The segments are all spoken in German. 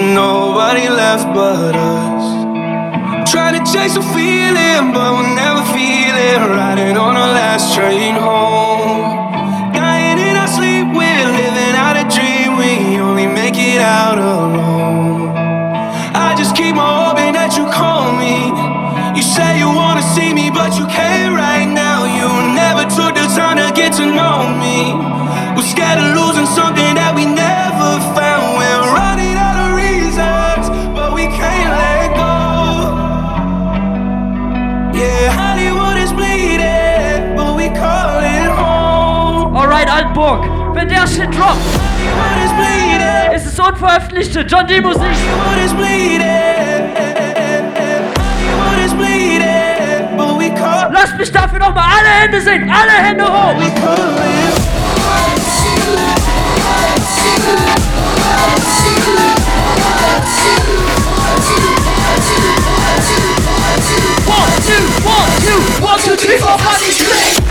nobody left but us. Try to chase a feeling, but we'll never feel it. Riding on our last train home. Dying in our sleep, we're living out a dream. We only make it out alone. I just keep on hoping that you call me. You say you wanna see me, but you can't right now. You never took the time to get to know me. We're scared of losing something that we never Altenburg, wenn der Shit droppt, bleeding. ist es unveröffentlichte John D. Musik. Lasst mich dafür nochmal alle Hände sehen, alle Hände hoch. One, two, one, two, one, two, three, four, five, six, seven.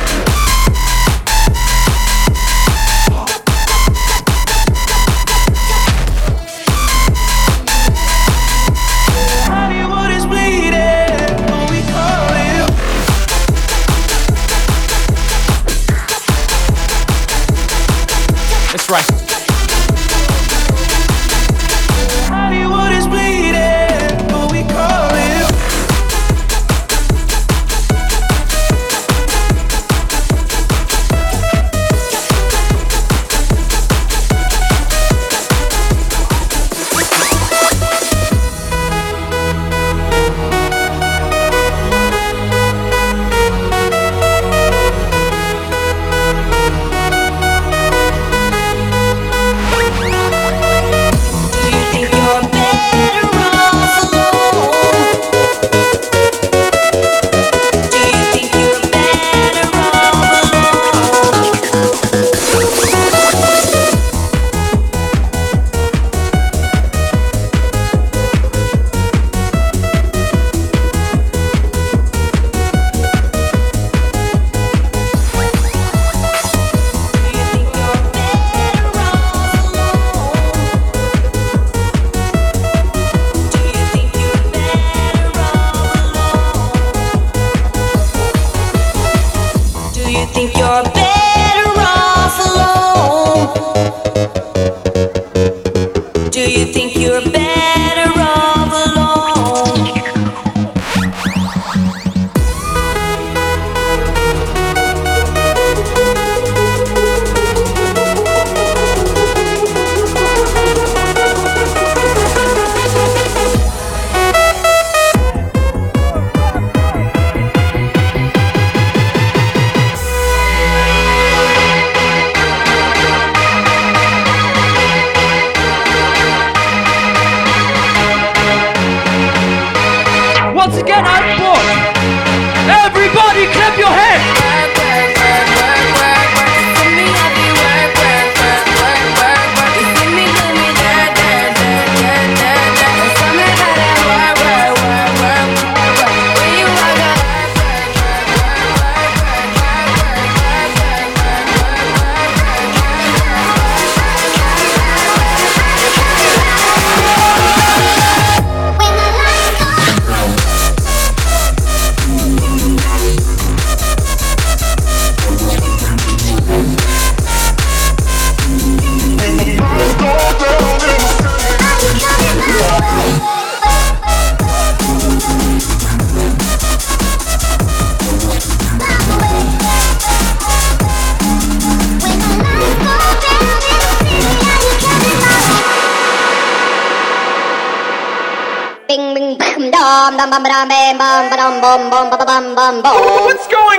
Bum bum bum bum bum. What's going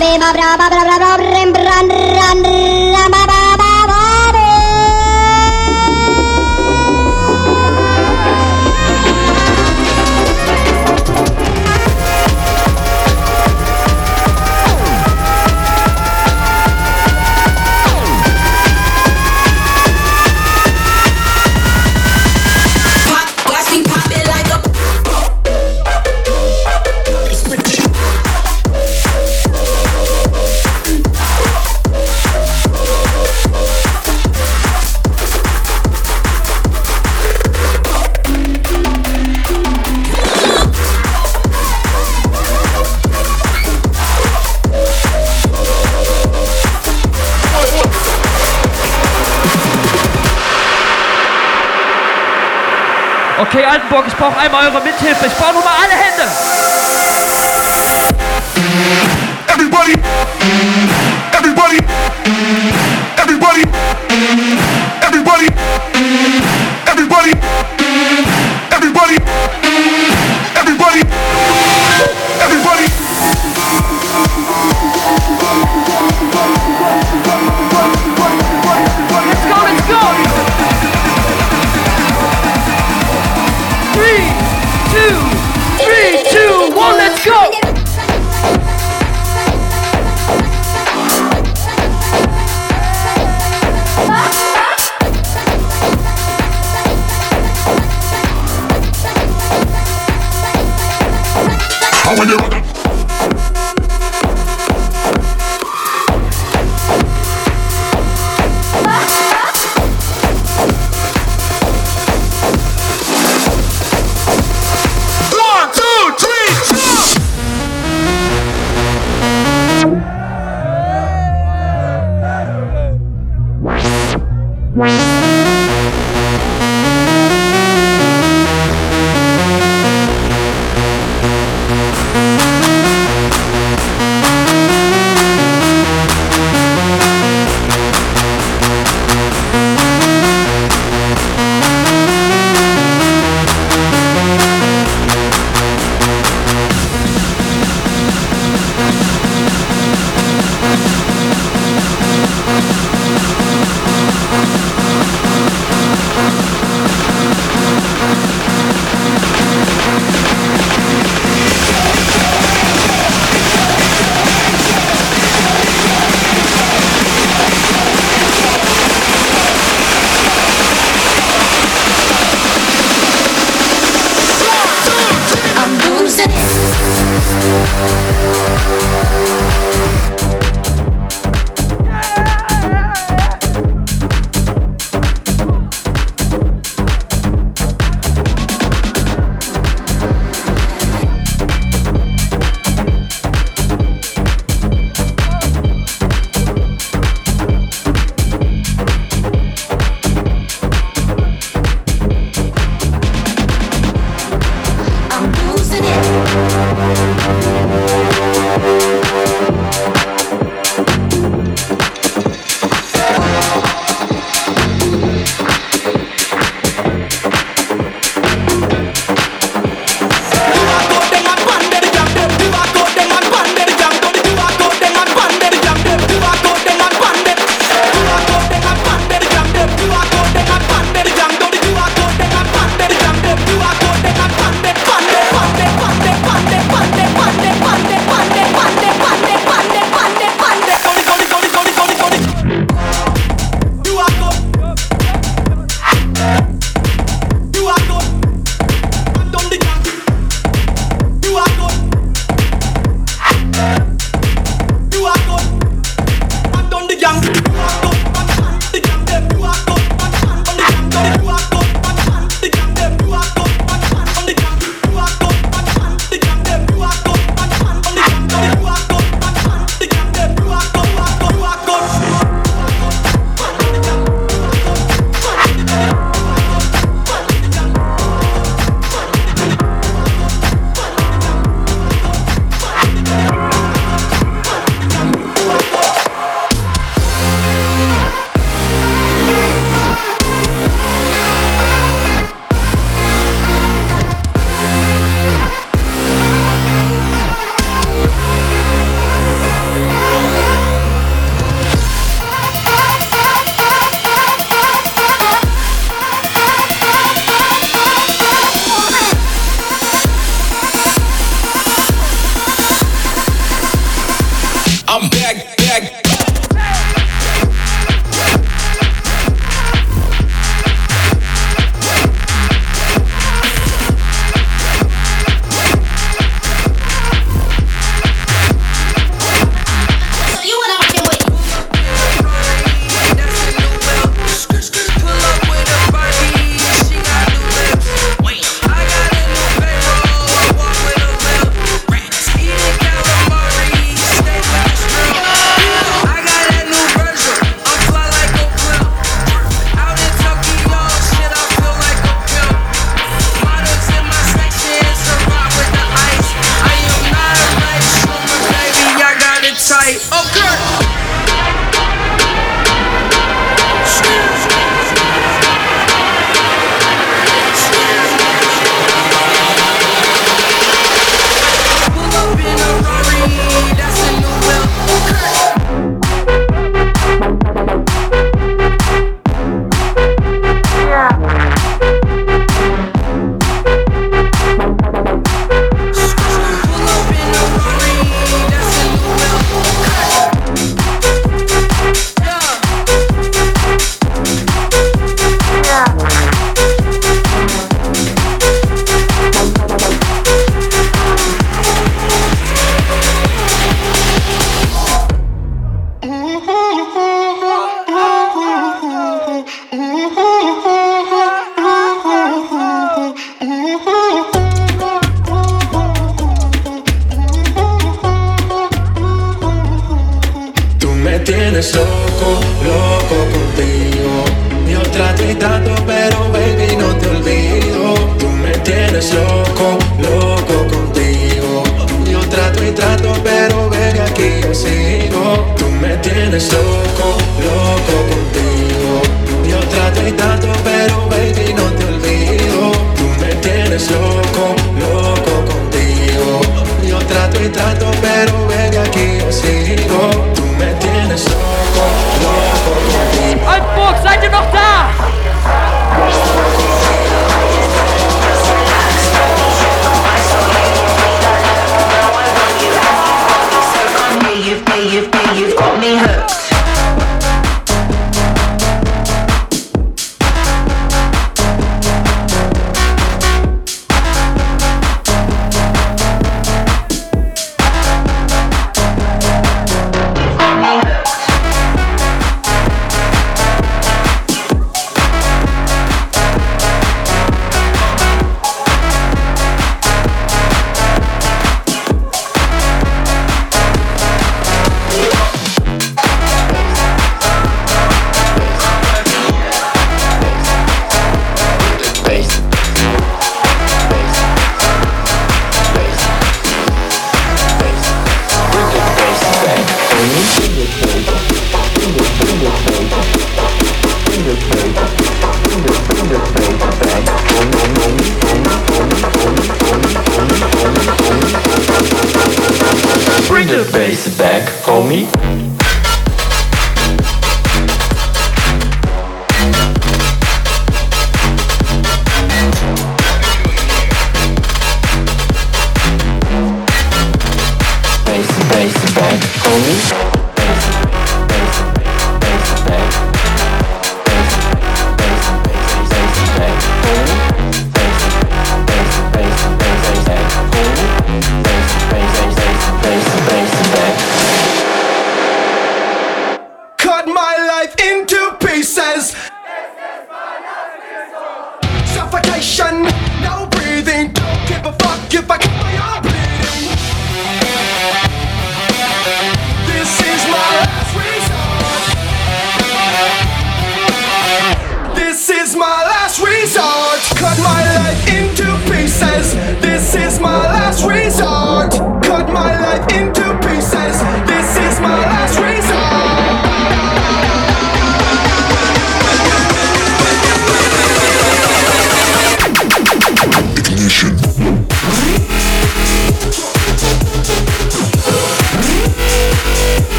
ba ba ba ba Okay, Altenburg, ich brauche einmal eure Mithilfe. Ich brauche nur mal alle Hände. Everybody, everybody,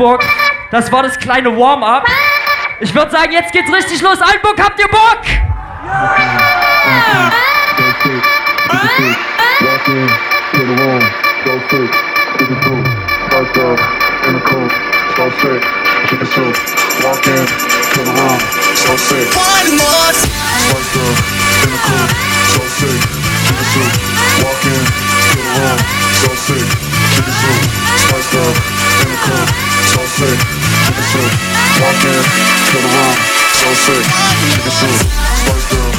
Altenburg. Das war das kleine Warm-up. Ich würde sagen, jetzt geht's richtig los. Altenburg, habt ihr Bock? Yeah. sick, take a walk in, the room, so sick, take a spice slice.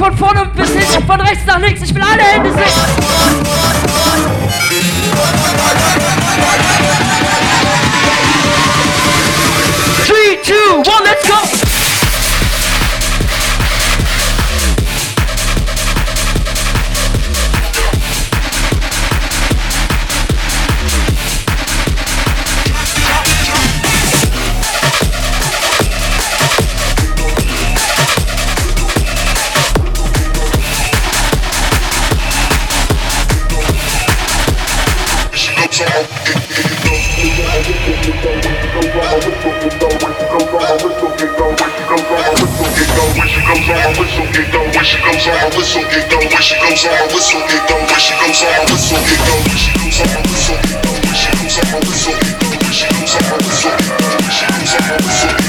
Von vorne bis hinten, von rechts nach links. Ich will alle Hände sehen. Three, two, one, let's go. Where she goes, on my whistle, it go. Where she goes, on my whistle, it go. Where she goes, on my whistle, it go. Where she goes, on my whistle, it go. Where she goes, on my whistle, it go. Where she goes, on my whistle, it go. Where she goes, on my whistle.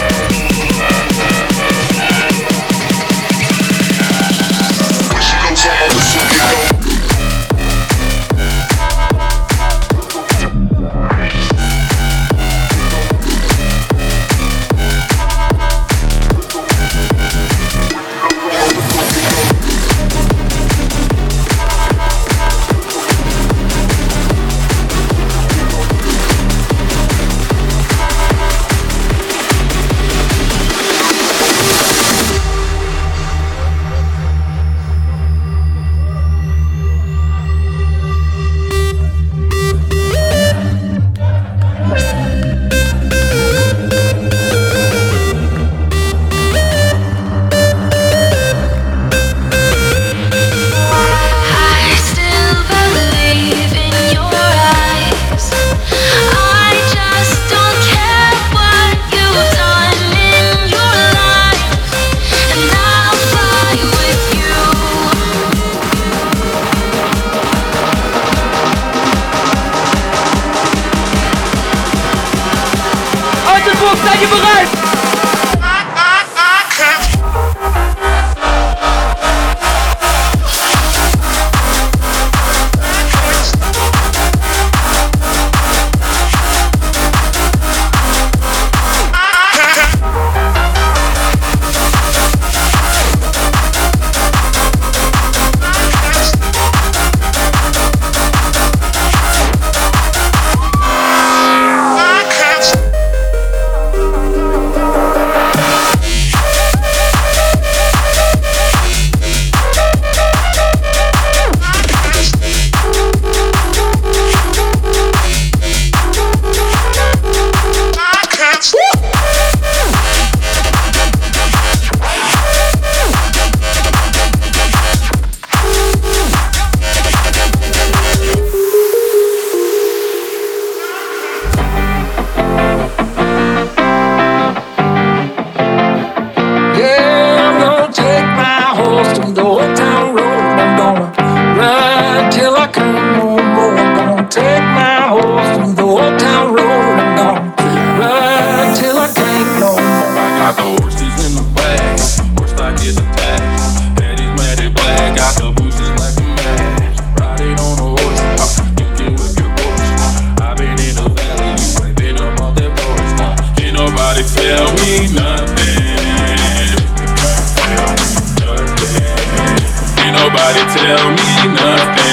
Tell me nothing.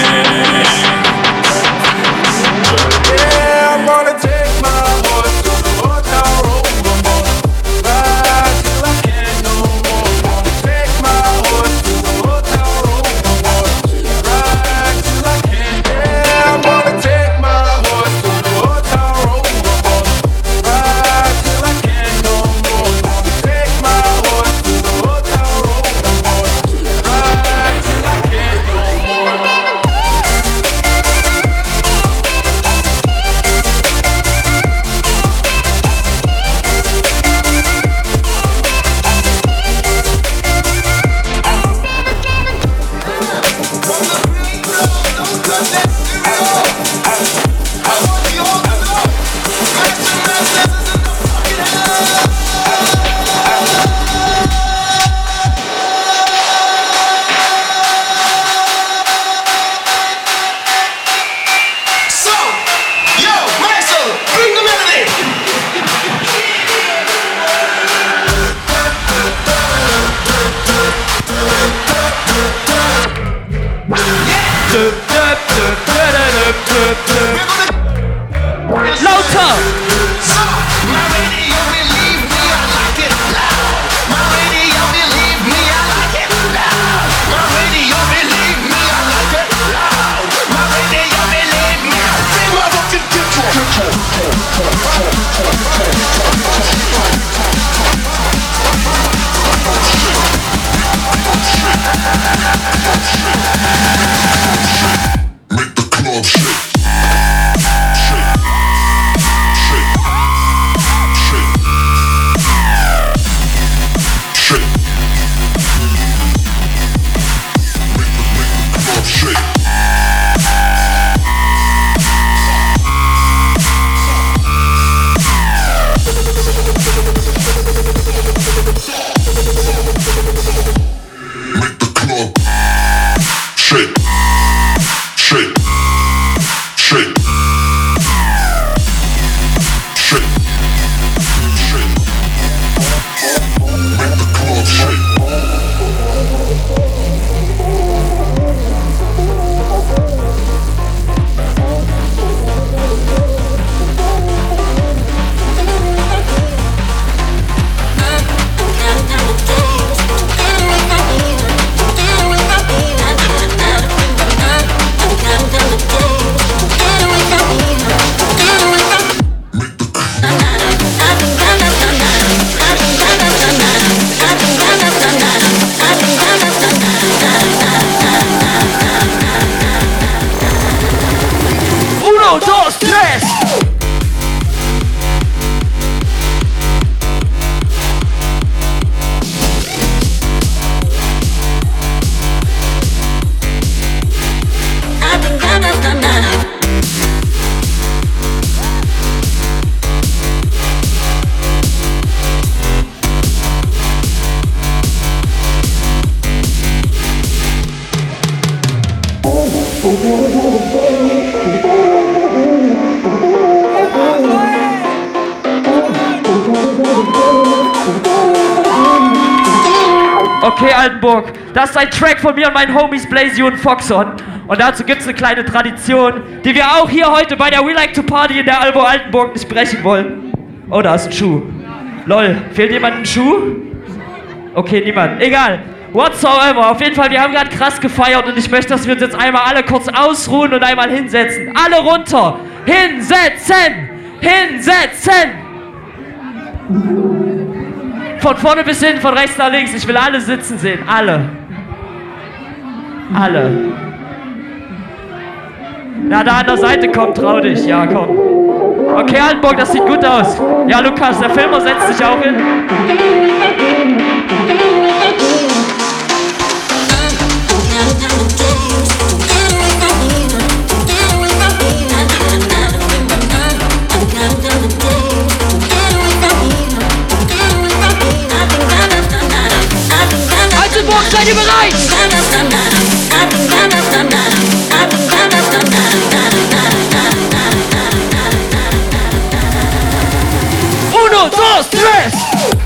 Okay, Altenburg, das ist ein Track von mir und meinen Homies Blazy und Foxon. Und dazu gibt es eine kleine Tradition, die wir auch hier heute bei der We Like to Party in der Albo Altenburg nicht brechen wollen. Oh, da ist ein Schuh. Lol, fehlt jemand ein Schuh? Okay, niemand. Egal. Whatsoever. Auf jeden Fall, wir haben gerade krass gefeiert und ich möchte, dass wir uns jetzt einmal alle kurz ausruhen und einmal hinsetzen. Alle runter. Hinsetzen. Hinsetzen. Von vorne bis hinten, von rechts nach links. Ich will alle sitzen sehen. Alle. Alle. Na, da an der Seite kommt, trau dich. Ja, komm. Okay, Altenburg, das sieht gut aus. Ja, Lukas, der Filmer setzt sich auch hin. Seid ihr bereit? Uno, dos, tres.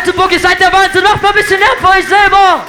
Altenburg, ihr seid der Wahnsinn. Macht mal ein bisschen Lärm für euch selber.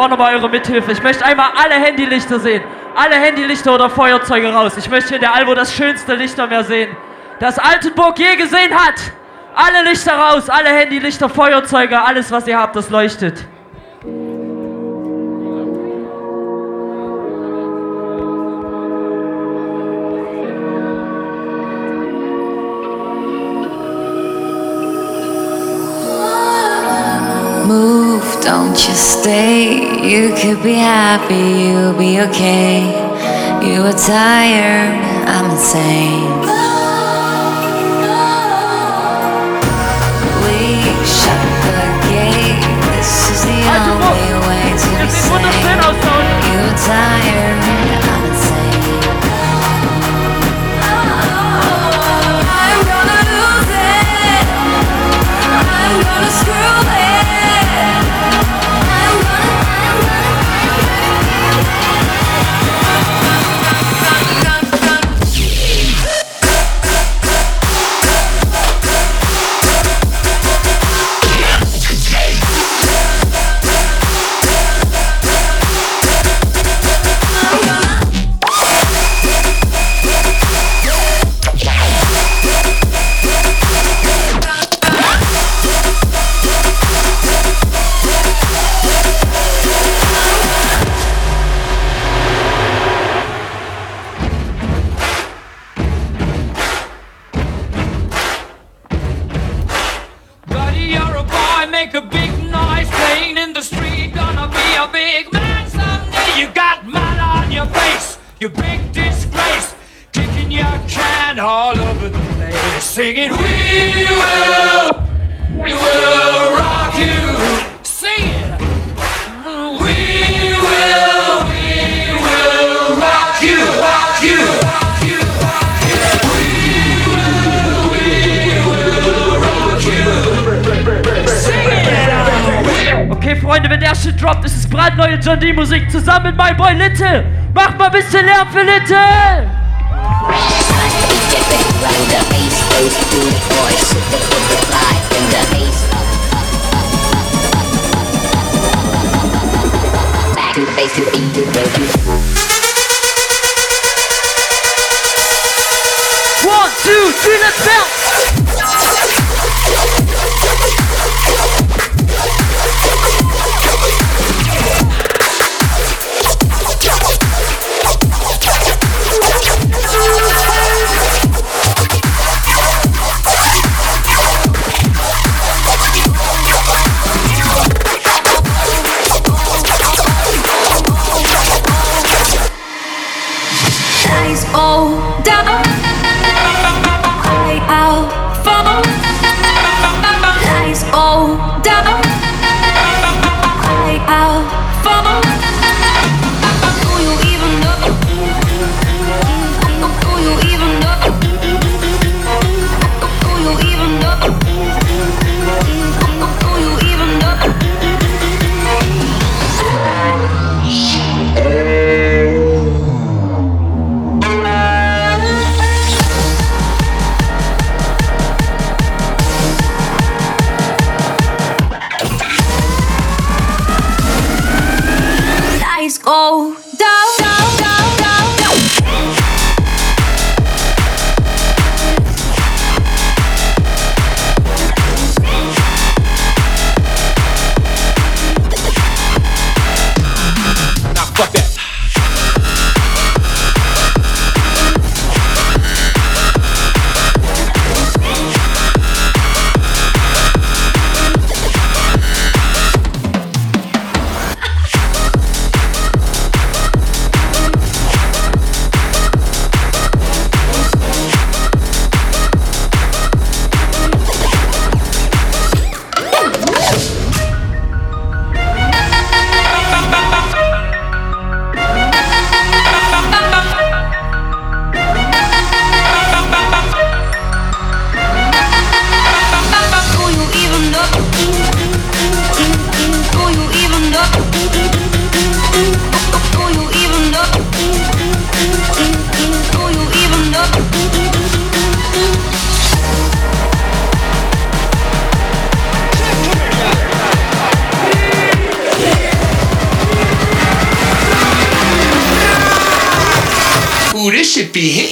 vorne mal eure Mithilfe. Ich möchte einmal alle Handylichter sehen. Alle Handylichter oder Feuerzeuge raus. Ich möchte in der Alvo das schönste Lichtermeer sehen, das Altenburg je gesehen hat. Alle Lichter raus, alle Handylichter, Feuerzeuge, alles was ihr habt, das leuchtet. Move, don't you stay? You could be happy, you'll be okay. You are tired, I'm insane. infinity.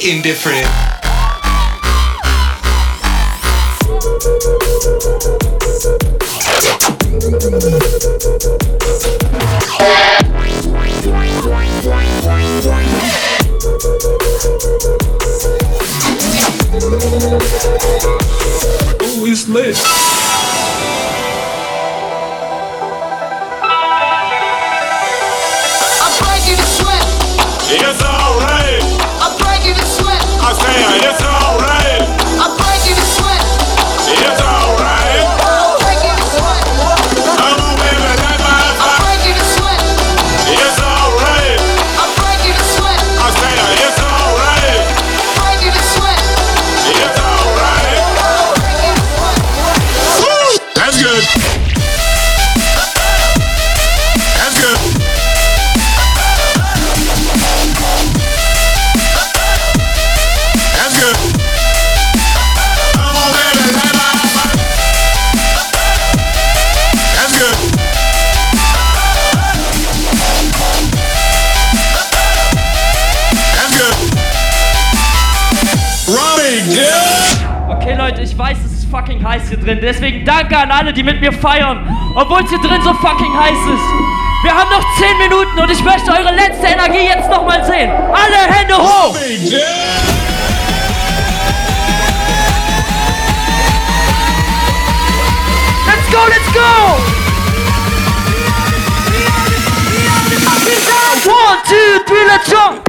indifferent. Ooh, it's lit. All right, drin. Deswegen danke an alle, die mit mir feiern, obwohl es hier drin so fucking heiß ist. Wir haben noch 10 Minuten und ich möchte eure letzte Energie jetzt nochmal sehen. Alle Hände hoch! Let's go, let's go! One, two, three, let's jump!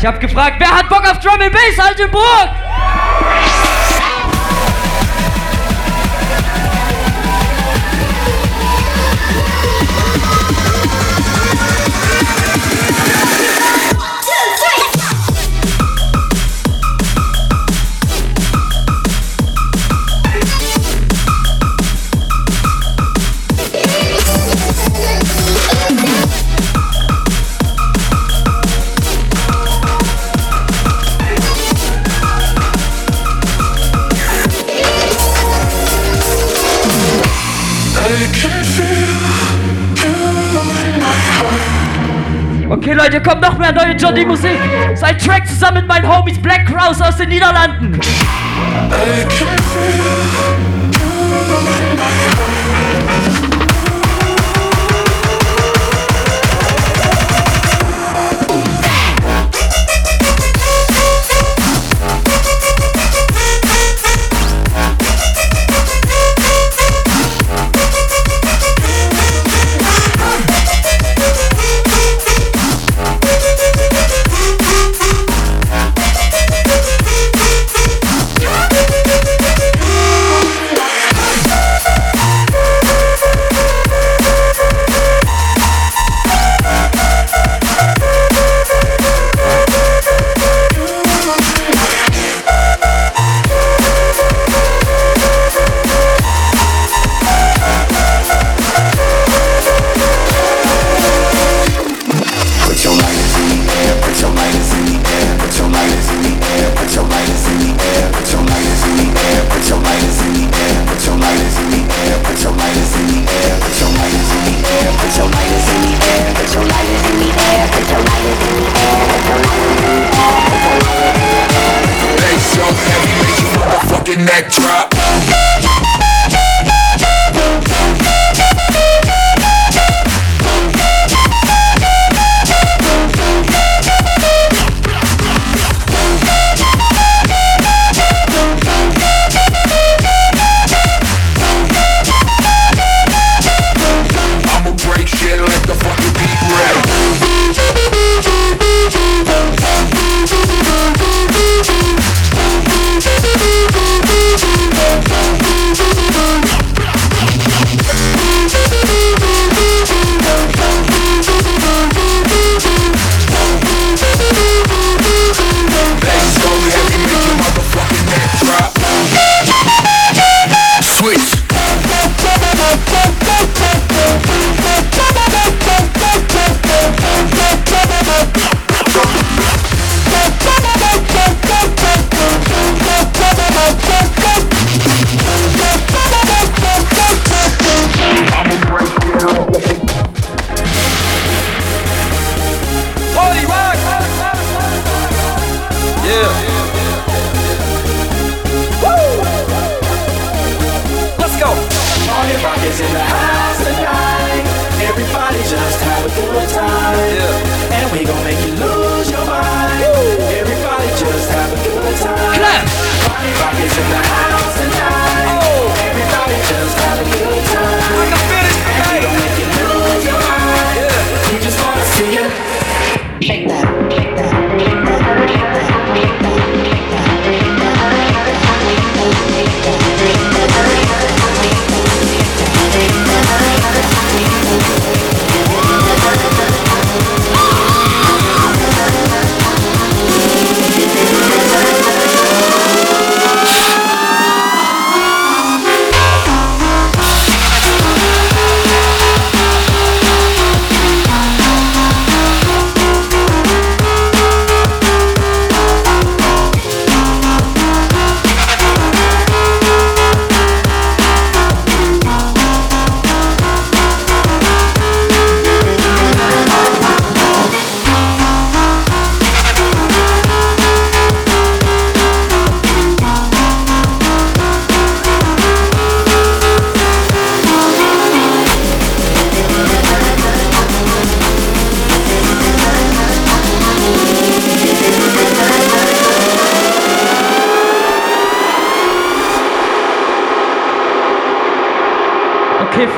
Ich habe gefragt, wer hat Bock auf Drum and Bass, Altenburg? der neue Johnny Musik. Sein Track zusammen mit meinen Homies Black Crowes aus den Niederlanden. I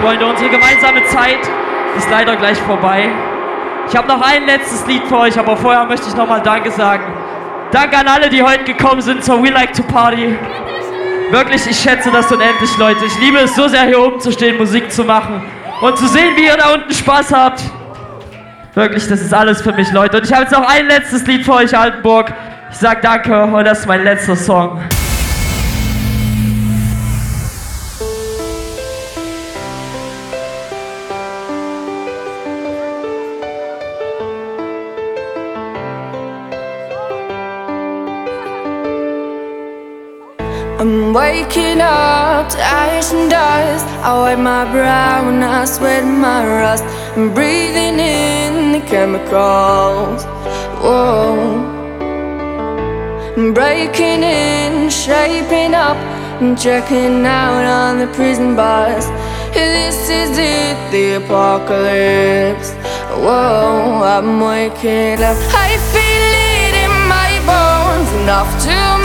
Freunde, unsere gemeinsame Zeit ist leider gleich vorbei. Ich habe noch ein letztes Lied für euch, aber vorher möchte ich nochmal Danke sagen. Danke an alle, die heute gekommen sind zur We Like to Party. Wirklich, ich schätze das unendlich, Leute. Ich liebe es so sehr, hier oben zu stehen, Musik zu machen und zu sehen, wie ihr da unten Spaß habt. Wirklich, das ist alles für mich, Leute. Und ich habe jetzt noch ein letztes Lied für euch, Altenburg. Ich sag danke und das ist mein letzter Song. I'm waking up to ash and dust. I wipe my brow and I sweat my rust. I'm breathing in the chemicals. Whoa. I'm breaking in, shaping up, and checking out on the prison bus. This is it, the apocalypse. Whoa, I'm waking up. I feel it in my bones, enough to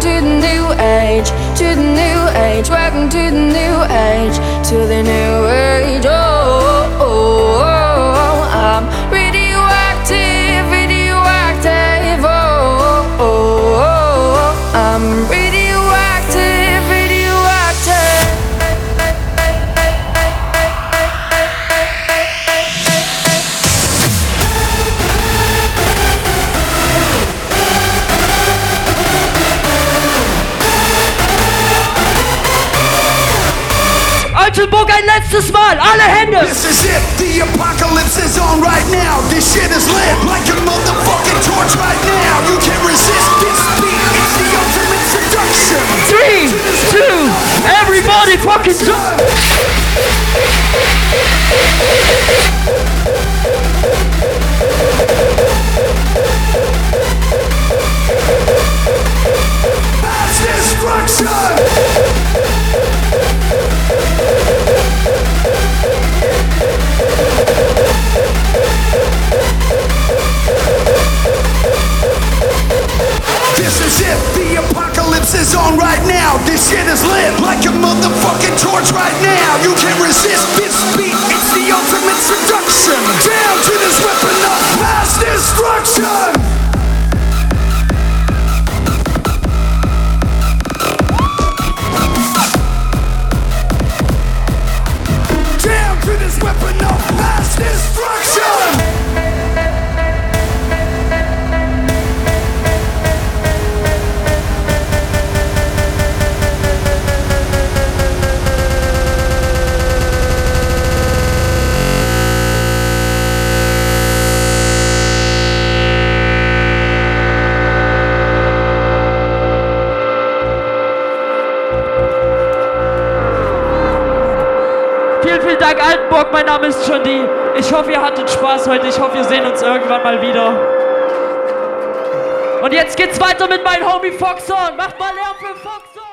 To the new age, to the new age. Welcome to the new age, to the new age. Oh, ein letztes Mal, alle Hände! This is it, the apocalypse is on right now. This shit is lit like a motherfucking torch right now. You can't resist this beat, it's the ultimate seduction. Three, two, everybody fucking is on right now. This shit is lit like a motherfucking torch right now. You can't resist this beat, it's the ultimate seduction. Mein Name ist John D. Ich hoffe, ihr hattet Spaß heute. Ich hoffe, wir sehen uns irgendwann mal wieder. Und jetzt geht's weiter mit meinem Homie Foxhorn. Macht